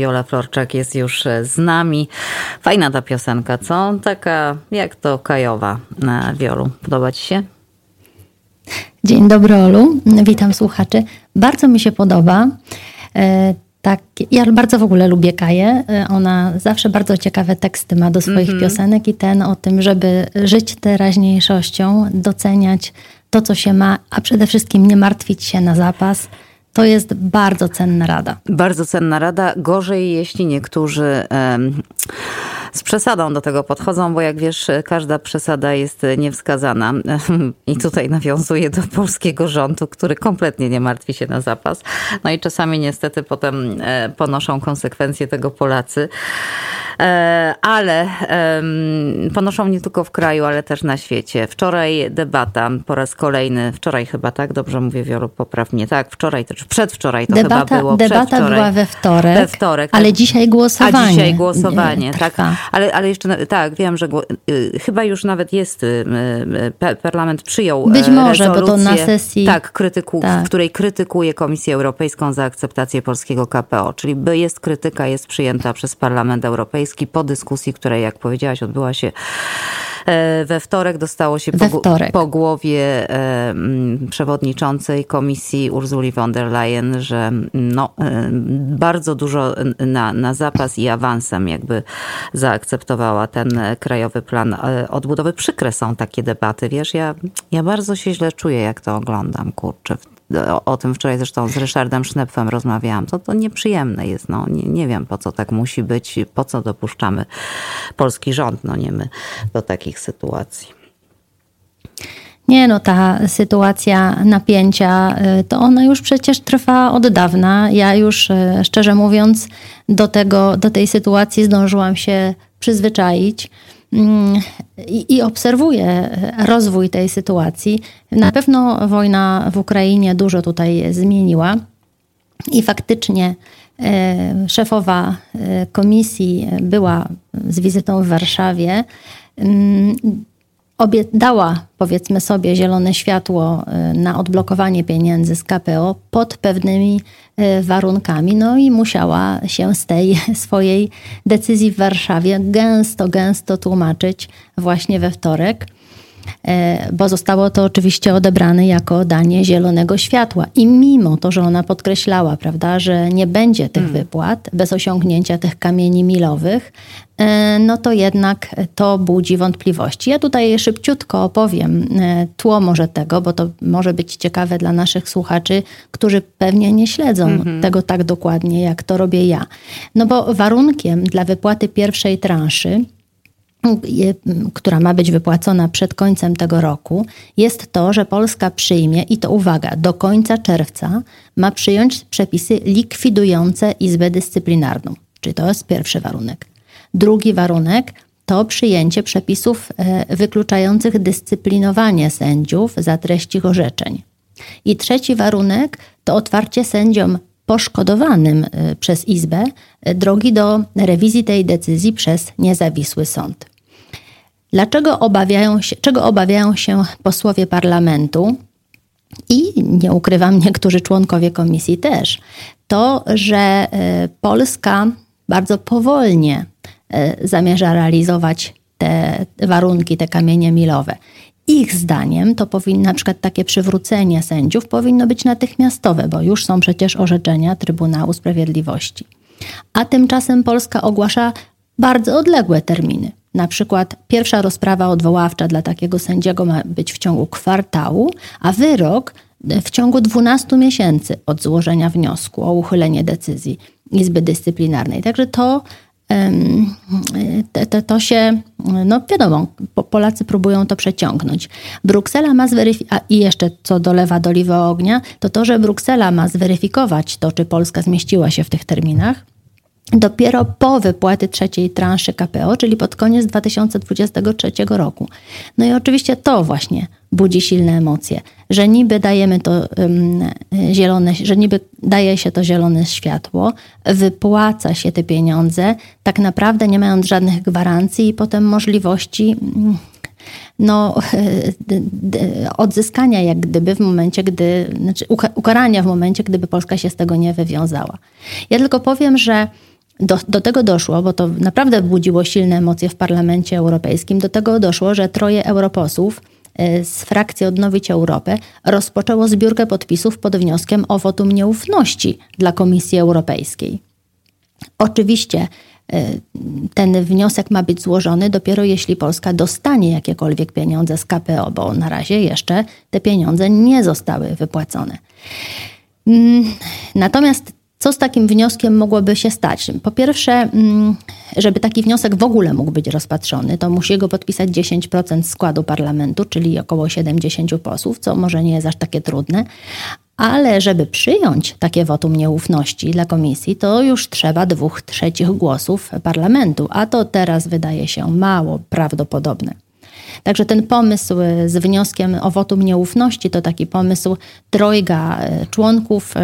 Wiola Florczak jest już z nami. Fajna ta piosenka, co? Taka jak to Kajowa na Wiolu. Podoba ci się? Dzień dobry Olu, witam słuchaczy. Bardzo mi się podoba. E, tak, ja bardzo w ogóle lubię Kaję. E, ona zawsze bardzo ciekawe teksty ma do swoich mm -hmm. piosenek i ten o tym, żeby żyć teraźniejszością, doceniać to, co się ma, a przede wszystkim nie martwić się na zapas. To jest bardzo cenna rada. Bardzo cenna rada. Gorzej, jeśli niektórzy. Z przesadą do tego podchodzą, bo jak wiesz, każda przesada jest niewskazana. I tutaj nawiązuję do polskiego rządu, który kompletnie nie martwi się na zapas. No i czasami niestety potem e, ponoszą konsekwencje tego Polacy. E, ale ponoszą nie tylko w kraju, ale też na świecie. Wczoraj debata po raz kolejny, wczoraj chyba tak, dobrze mówię Wiolu, popraw mnie, tak, wczoraj, to czy przedwczoraj to debata, chyba było. Debata była we wtorek, we wtorek ale tak. dzisiaj głosowanie. A dzisiaj głosowanie, tak. Ale, ale jeszcze, tak, wiem, że y, chyba już nawet jest, y, y, parlament przyjął Być może, bo to na sesji... Tak, krytyku, tak. w której krytykuje Komisję Europejską za akceptację polskiego KPO, czyli jest krytyka, jest przyjęta przez Parlament Europejski po dyskusji, która, jak powiedziałaś, odbyła się E, we wtorek dostało się po, wtorek. po, głowie e, przewodniczącej komisji Urzuli von der Leyen, że no, e, bardzo dużo na, na zapas i awansem jakby zaakceptowała ten krajowy plan odbudowy. Przykre są takie debaty, wiesz, ja, ja bardzo się źle czuję, jak to oglądam, kurczę, o, o, tym wczoraj zresztą z Ryszardem Sznepfem rozmawiałam, to to nieprzyjemne jest. No, nie, nie wiem, po co tak musi być, po co dopuszczamy polski rząd, no nie my, do takich sytuacji. Nie, no ta sytuacja napięcia, y, to ona już przecież trwa od dawna. Ja już, y, szczerze mówiąc, do, tego, do tej sytuacji zdążyłam się przyzwyczaić. Mm, i, i obserwuję rozwój tej sytuacji. Na pewno wojna w Ukrainie dużo tutaj zmieniła i faktycznie e, szefowa komisji była z wizytą w Warszawie. Obie, dała, powiedzmy sobie, zielone światło e, na odblokowanie pieniędzy z KPO pod pewnymi e, warunkami. No i musiała się z tej swojej decyzji w Warszawie gęsto, gęsto tłumaczyć właśnie we wtorek. E, bo zostało to oczywiście odebrane jako danie zielonego światła. I mimo to, że ona podkreślała, prawda, że nie będzie tych hmm. wypłat bez osiągnięcia tych kamieni milowych, e, no to jednak to budzi wątpliwości. Ja tutaj szybciutko opowiem e, tło może tego, bo to może być ciekawe dla naszych słuchaczy, którzy pewnie nie śledzą hmm. tego tak dokładnie, jak to robię ja. No bo warunkiem dla wypłaty pierwszej transzy która ma być wypłacona przed końcem tego roku, jest to, że Polska przyjmie, i to uwaga, do końca czerwca ma przyjąć przepisy likwidujące Izbę Dyscyplinarną. Czyli to jest pierwszy warunek. Drugi warunek to przyjęcie przepisów e, wykluczających dyscyplinowanie sędziów za treść ich orzeczeń. I trzeci warunek to otwarcie sędziom poszkodowanym e, przez Izbę e, drogi do rewizji tej decyzji przez niezawisły sąd. Dlaczego obawiają się, czego obawiają się posłowie parlamentu? I nie ukrywam, niektórzy członkowie komisji też, to, że e, Polska bardzo powolnie zamierza realizować te warunki, te kamienie milowe. Ich zdaniem to powinno, na przykład takie przywrócenie sędziów powinno być natychmiastowe, bo już są przecież orzeczenia Trybunału Sprawiedliwości. A tymczasem Polska ogłasza bardzo odległe terminy. Na przykład pierwsza rozprawa odwoławcza dla takiego sędziego ma być w ciągu kwartału, a wyrok w ciągu 12 miesięcy od złożenia wniosku o uchylenie decyzji Izby Dyscyplinarnej. Także to, to, to się, no wiadomo, Polacy próbują to przeciągnąć. Bruksela ma zweryfikować, i jeszcze co dolewa do ognia, to to, że Bruksela ma zweryfikować to, czy Polska zmieściła się w tych terminach, dopiero po wypłaty trzeciej transzy KPO, czyli pod koniec 2023 roku. No i oczywiście to właśnie budzi silne emocje, że niby dajemy to um, zielone, że niby daje się to zielone światło, wypłaca się te pieniądze, tak naprawdę nie mając żadnych gwarancji i potem możliwości mm, no, odzyskania jak gdyby w momencie, gdy, znaczy ukarania w momencie, gdyby Polska się z tego nie wywiązała. Ja tylko powiem, że do, do tego doszło, bo to naprawdę budziło silne emocje w Parlamencie Europejskim, do tego doszło, że troje europosłów e, z frakcji Odnowić Europę rozpoczęło zbiórkę podpisów pod wnioskiem o wotum nieufności dla Komisji Europejskiej. Oczywiście e, ten wniosek ma być złożony dopiero jeśli Polska dostanie jakiekolwiek pieniądze z KPO, bo na razie jeszcze te pieniądze nie zostały wypłacone. Mm, natomiast co z takim wnioskiem mogłoby się stać? Po pierwsze, mm, żeby taki wniosek w ogóle mógł być rozpatrzony, to musi go podpisać 10% składu parlamentu, czyli około 70 posłów, co może nie jest aż takie trudne. Ale żeby przyjąć takie wotum nieufności dla komisji, to już trzeba dwóch trzecich głosów parlamentu, a to teraz wydaje się mało prawdopodobne. Także ten pomysł z wnioskiem o wotum nieufności to taki pomysł trojga e, członków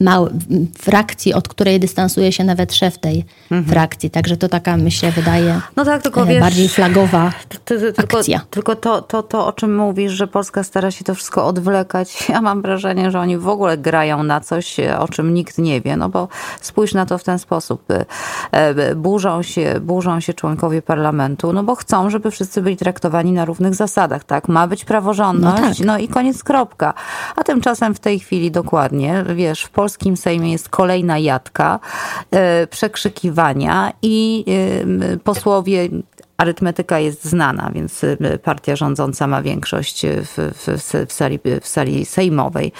mały, frakcji, od której dystansuje się nawet szef tej mhm. frakcji. Także to taka, myślę, wydaje no tak, tylko, e, wiesz, bardziej flagowa tylko, akcja. Tylko to, to, to, o czym mówisz, że Polska stara się to wszystko odwlekać, ja mam wrażenie, że oni w ogóle grają na coś, o czym nikt nie wie. No bo spójrz na to w ten sposób. E, burzą się, burzą się członkowie parlamentu, no bo chcą, żeby wszyscy byli traktowani na równych zasadach. Tak? Ma być praworządność, no, tak. no i koniec, kropka. A tymczasem w tej chwili dokładnie, wiesz, w polskim Sejmie jest kolejna jadka, e, przekrzykiwania i posłowie arytmetyka jest znana, więc y, partia rządząca ma większość w, w, w, sali, w sali sejmowej.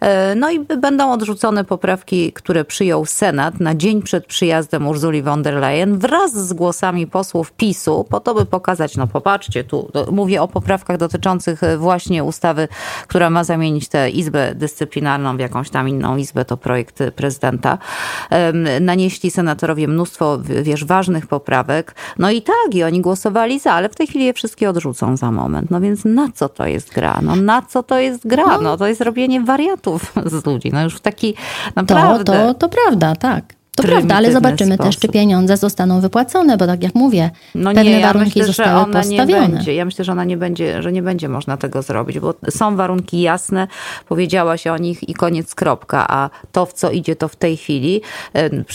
E, no i będą odrzucone poprawki, które przyjął Senat na dzień przed przyjazdem Urzuli von der Leyen wraz z głosami posłów PiSu, po to by pokazać, no popatrzcie, tu mówię o poprawkach dotyczących e, właśnie ustawy, która ma zamienić tę izbę dyscyplinarną w jakąś tam inną izbę, to projekt prezydenta. Nanieśli senatorowie mnóstwo, wiesz, ważnych poprawek. No i tak, i oni głosowali za, ale w tej chwili je wszystkie odrzucą za moment. No więc na co to jest gra? No na co to jest gra? No, no to jest robienie wariatów z ludzi. No już w taki naprawdę... To, to, to prawda, tak. To prawda, ale zobaczymy sposób. też, czy pieniądze zostaną wypłacone, bo tak jak mówię, no pewne nie, ja warunki myślę, zostały ona postawione. Nie będzie. Ja myślę, że ona nie będzie, że nie będzie można tego zrobić, bo są warunki jasne, powiedziała się o nich i koniec kropka, a to w co idzie to w tej chwili,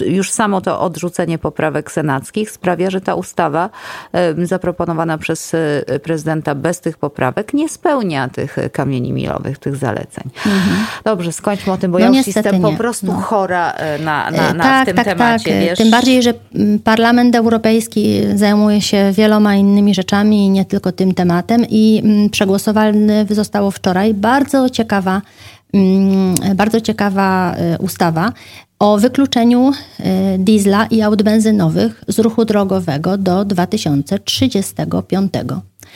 już samo to odrzucenie poprawek senackich sprawia, że ta ustawa zaproponowana przez e, prezydenta bez tych poprawek nie spełnia tych kamieni milowych, tych zaleceń. Mhm. Dobrze, skończmy o tym, bo no ja już jestem nie. po prostu no. chora e, na, na, na tak, tym tak, temacie. Tak. Wiesz? Tym bardziej, że mm, Parlament Europejski zajmuje się wieloma innymi rzeczami, nie tylko tym tematem i mm, przegłosowany zostało wczoraj bardzo ciekawa, mm, bardzo ciekawa e, ustawa o wykluczeniu e, diesla i aut benzynowych z ruchu drogowego do 2035.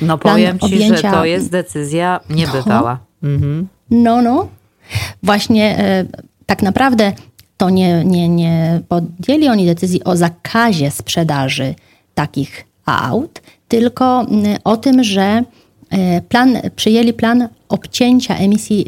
No powiem Plan ci, objęcia... że to jest decyzja niebywała. No, mhm. no, no. Właśnie e, tak naprawdę to nie, nie, nie podjęli oni decyzji o zakazie sprzedaży takich aut, tylko mm, o tym, że e, plan, przyjęli plan obcięcia emisji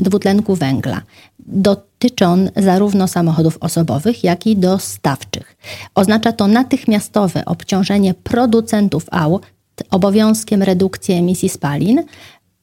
dwutlenku węgla. Dotyczy on zarówno samochodów osobowych, jak i dostawczych. Oznacza to natychmiastowe obciążenie producentów aut obowiązkiem redukcji emisji spalin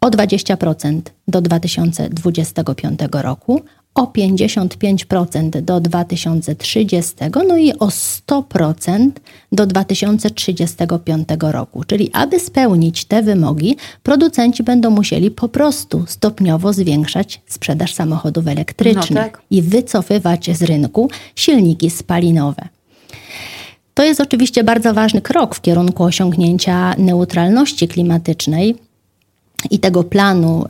o 20% do 2025 roku o 55% do 2030, no i o 100% do 2035 roku. Czyli aby spełnić te wymogi, producenci będą musieli po prostu stopniowo zwiększać sprzedaż samochodów elektrycznych no tak. i wycofywać z rynku silniki spalinowe. To jest oczywiście bardzo ważny krok w kierunku osiągnięcia neutralności klimatycznej, i tego planu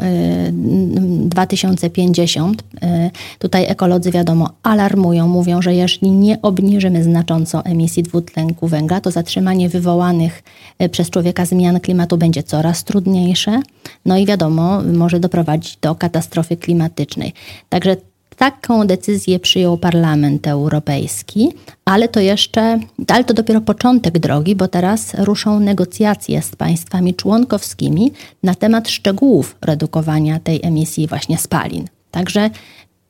2050, y, y, tutaj ekolodzy wiadomo alarmują, mówią, że jeśli nie obniżymy znacząco emisji dwutlenku węgla, to zatrzymanie wywołanych y, przez człowieka zmian klimatu będzie coraz trudniejsze. No i wiadomo, może doprowadzić do katastrofy klimatycznej. Także Taką decyzję przyjął Parlament Europejski, ale to jeszcze, ale to dopiero początek drogi, bo teraz ruszą negocjacje z państwami członkowskimi na temat szczegółów redukowania tej emisji właśnie spalin. Także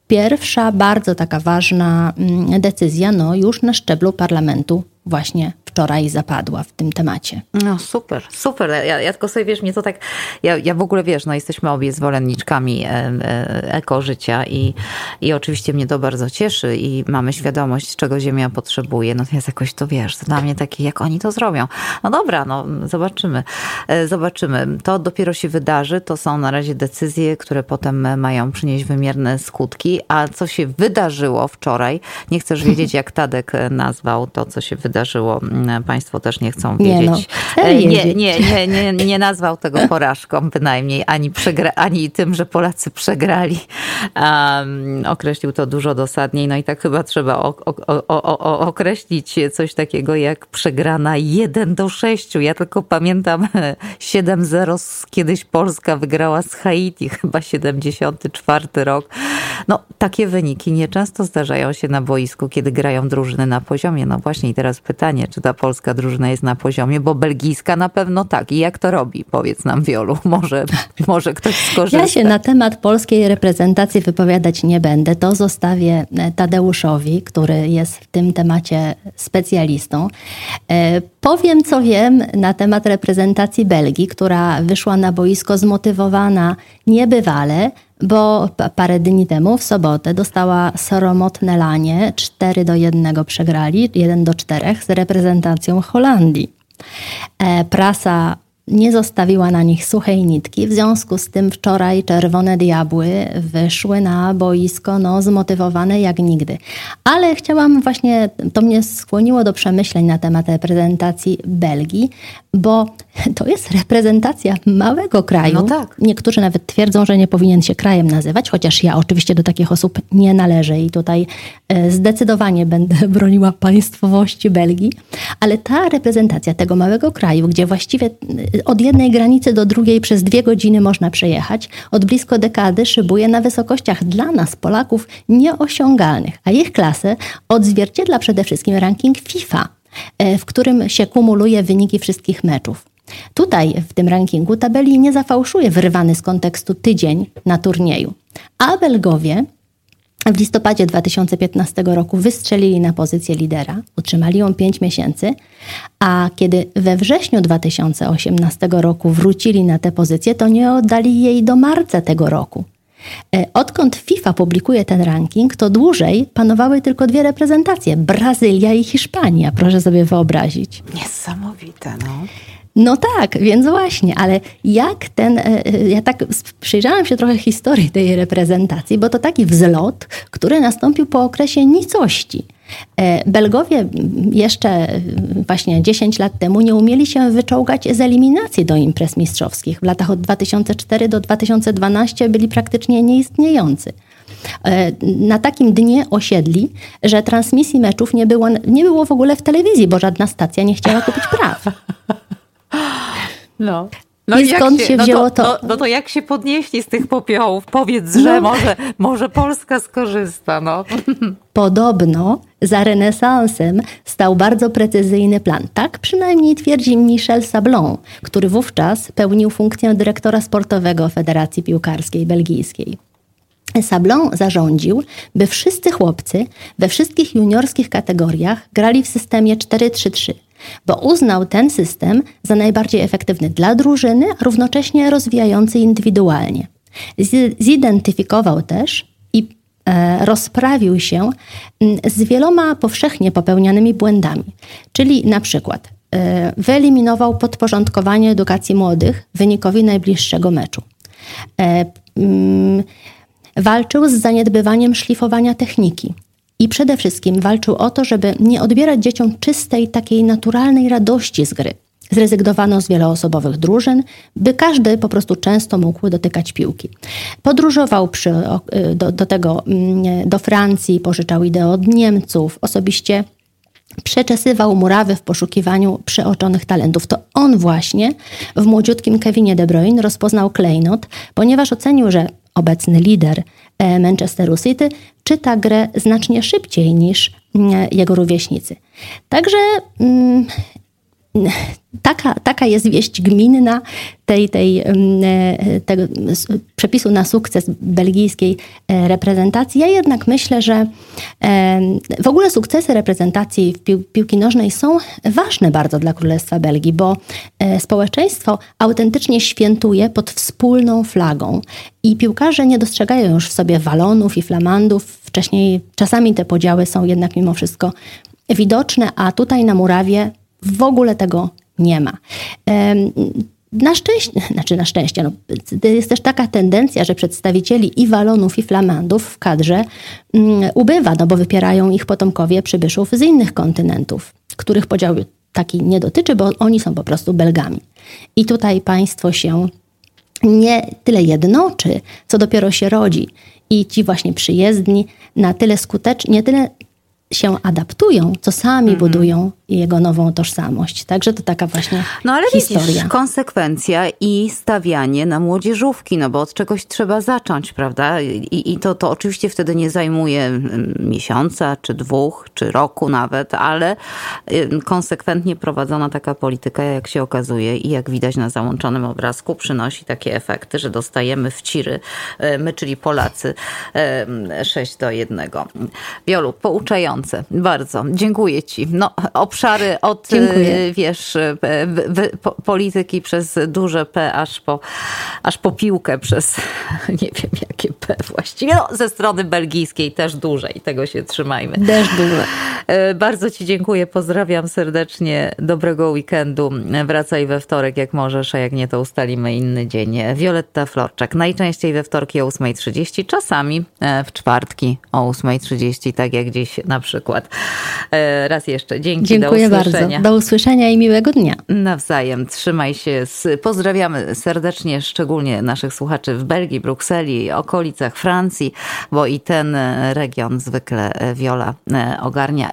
pierwsza bardzo taka ważna mm, decyzja, no już na szczeblu parlamentu właśnie wczoraj zapadła w tym temacie. No super, super. Ja, ja tylko sobie, wiesz, mnie to tak, ja, ja w ogóle, wiesz, no jesteśmy obie zwolenniczkami e, e, ekożycia i, i oczywiście mnie to bardzo cieszy i mamy świadomość, czego Ziemia potrzebuje. Natomiast jakoś to, wiesz, dla mnie takie, jak oni to zrobią. No dobra, no zobaczymy. E, zobaczymy. To dopiero się wydarzy. To są na razie decyzje, które potem mają przynieść wymierne skutki. A co się wydarzyło wczoraj, nie chcesz wiedzieć, jak Tadek nazwał to, co się wydarzyło. Państwo też nie chcą wiedzieć. Nie, no, nie, nie, nie, nie, nie nazwał tego porażką bynajmniej, ani, przegra, ani tym, że Polacy przegrali. Um, określił to dużo dosadniej. No i tak chyba trzeba o, o, o, określić coś takiego jak przegrana 1 do 6. Ja tylko pamiętam 7-0 kiedyś Polska wygrała z Haiti, chyba 74 rok. No takie wyniki nieczęsto zdarzają się na boisku, kiedy grają drużyny na poziomie. No właśnie i teraz pytanie, czy ta polska drużyna jest na poziomie, bo belgijska na pewno tak. I jak to robi? Powiedz nam Wiolu. Może, może ktoś skorzysta. Ja się na temat polskiej reprezentacji wypowiadać nie będę. To zostawię e, Tadeuszowi, który jest w tym temacie specjalistą. E, powiem, co wiem na temat reprezentacji Belgii, która wyszła na boisko zmotywowana niebywale, bo parę dni temu, w sobotę, dostała sromotne lanie. 4 do 1 przegrali, 1 do 4 z reprezentacją Holandii. E, prasa nie zostawiła na nich suchej nitki. W związku z tym wczoraj Czerwone Diabły wyszły na boisko no, zmotywowane jak nigdy. Ale chciałam właśnie, to mnie skłoniło do przemyśleń na temat reprezentacji Belgii, bo to jest reprezentacja małego kraju. No tak. Niektórzy nawet twierdzą, że nie powinien się krajem nazywać, chociaż ja oczywiście do takich osób nie należę i tutaj e, zdecydowanie będę broniła państwowości Belgii. Ale ta reprezentacja tego małego kraju, gdzie właściwie e, od jednej granicy do drugiej przez dwie godziny można przejechać, od blisko dekady szybuje na wysokościach dla nas, Polaków, nieosiągalnych, a ich klasę odzwierciedla przede wszystkim ranking FIFA, e, w którym się kumuluje wyniki wszystkich meczów. Tutaj w tym rankingu tabeli nie zafałszuje wyrwany z kontekstu tydzień na turnieju. A Belgowie w listopadzie 2015 roku wystrzelili na pozycję lidera, utrzymali ją 5 miesięcy, a kiedy we wrześniu 2018 roku wrócili na tę pozycję, to nie oddali jej do marca tego roku. E, odkąd FIFA publikuje ten ranking, to dłużej panowały tylko dwie reprezentacje Brazylia i Hiszpania, proszę sobie wyobrazić. Niesamowite, no. No tak, więc właśnie, ale jak ten, e, e, ja tak przyjrzałam się trochę historii tej reprezentacji, bo to taki wzlot, który nastąpił po okresie nicości. E, Belgowie jeszcze właśnie 10 lat temu nie umieli się wyczołgać z eliminacji do imprez mistrzowskich. W latach od 2004 do 2012 byli praktycznie nieistniejący. Na takim dnie osiedli, że transmisji meczów nie było, nie było w ogóle w telewizji, bo żadna stacja nie chciała kupić praw. No. No I skąd się, się wzięło no to, to? No, no, to jak się podnieśli z tych popiołów? Powiedz, że no. może, może Polska skorzysta. No. Podobno za renesansem stał bardzo precyzyjny plan. Tak przynajmniej twierdzi Michel Sablon, który wówczas pełnił funkcję dyrektora sportowego Federacji Piłkarskiej Belgijskiej. Sablon zarządził, by wszyscy chłopcy we wszystkich juniorskich kategoriach grali w systemie 4-3-3 bo uznał ten system za najbardziej efektywny dla drużyny, a równocześnie rozwijający indywidualnie. Zidentyfikował też i e, rozprawił się z wieloma powszechnie popełnianymi błędami, czyli na przykład e, wyeliminował podporządkowanie edukacji młodych wynikowi najbliższego meczu. E, walczył z zaniedbywaniem szlifowania techniki, i przede wszystkim walczył o to, żeby nie odbierać dzieciom czystej, takiej naturalnej radości z gry. Zrezygnowano z wieloosobowych drużyn, by każdy po prostu często mógł dotykać piłki. Podróżował przy, do, do tego mm, do Francji, pożyczał ideę od Niemców, osobiście przeczesywał murawy w poszukiwaniu przeoczonych talentów. To on właśnie w młodziutkim Kevinie De Bruyne rozpoznał klejnot, ponieważ ocenił, że obecny lider Manchesteru City czyta grę znacznie szybciej niż mm, jego rówieśnicy. Także mm, taka, taka jest wieść gminna tej, tej, e, tego przepisu na sukces belgijskiej e, reprezentacji. Ja jednak myślę, że e, w ogóle sukcesy reprezentacji w pił piłki nożnej są ważne bardzo dla Królestwa Belgii, bo społeczeństwo autentycznie świętuje pod wspólną flagą i piłkarze nie dostrzegają już w sobie walonów i flamandów. Wcześniej czasami te podziały są jednak mimo wszystko widoczne, a tutaj na murawie w ogóle tego nie ma. Na szczęście, znaczy na szczęście, no, jest też taka tendencja, że przedstawicieli i walonów, i flamandów w kadrze um, ubywa, no bo wypierają ich potomkowie przybyszów z innych kontynentów, których podział taki nie dotyczy, bo oni są po prostu Belgami. I tutaj państwo się nie tyle jednoczy, co dopiero się rodzi. I ci właśnie przyjezdni na tyle skutecznie, nie tyle się adaptują, co sami mhm. budują jego nową tożsamość. Także to taka właśnie no, ale historia. Widzisz, konsekwencja i stawianie na młodzieżówki, no bo od czegoś trzeba zacząć, prawda? I, i to, to oczywiście wtedy nie zajmuje mm, miesiąca, czy dwóch, czy roku nawet, ale konsekwentnie prowadzona taka polityka, jak się okazuje i jak widać na załączonym obrazku, przynosi takie efekty, że dostajemy w ciry, e, my, czyli Polacy, 6 do 1. Wiolu, pouczające, bardzo. Dziękuję Ci. No, obszary od, Dziękuję. wiesz, polityki przez duże P aż po, aż po piłkę przez nie wiem jakie P właściwie. No, ze strony belgijskiej też dłużej. Tego się trzymajmy. Też duże. E, bardzo Ci dziękuję. Pozdrawiam serdecznie. Dobrego weekendu. Wracaj we wtorek jak możesz, a jak nie to ustalimy inny dzień. Wioletta Florczak. Najczęściej we wtorki o 8.30, czasami e, w czwartki o 8.30, tak jak dziś na przykład. E, raz jeszcze dzięki. Dziękuję. Dziękuję bardzo. Do usłyszenia i miłego dnia. Nawzajem. Trzymaj się. Pozdrawiamy serdecznie, szczególnie naszych słuchaczy w Belgii, Brukseli, okolicach Francji, bo i ten region zwykle Wiola ogarnia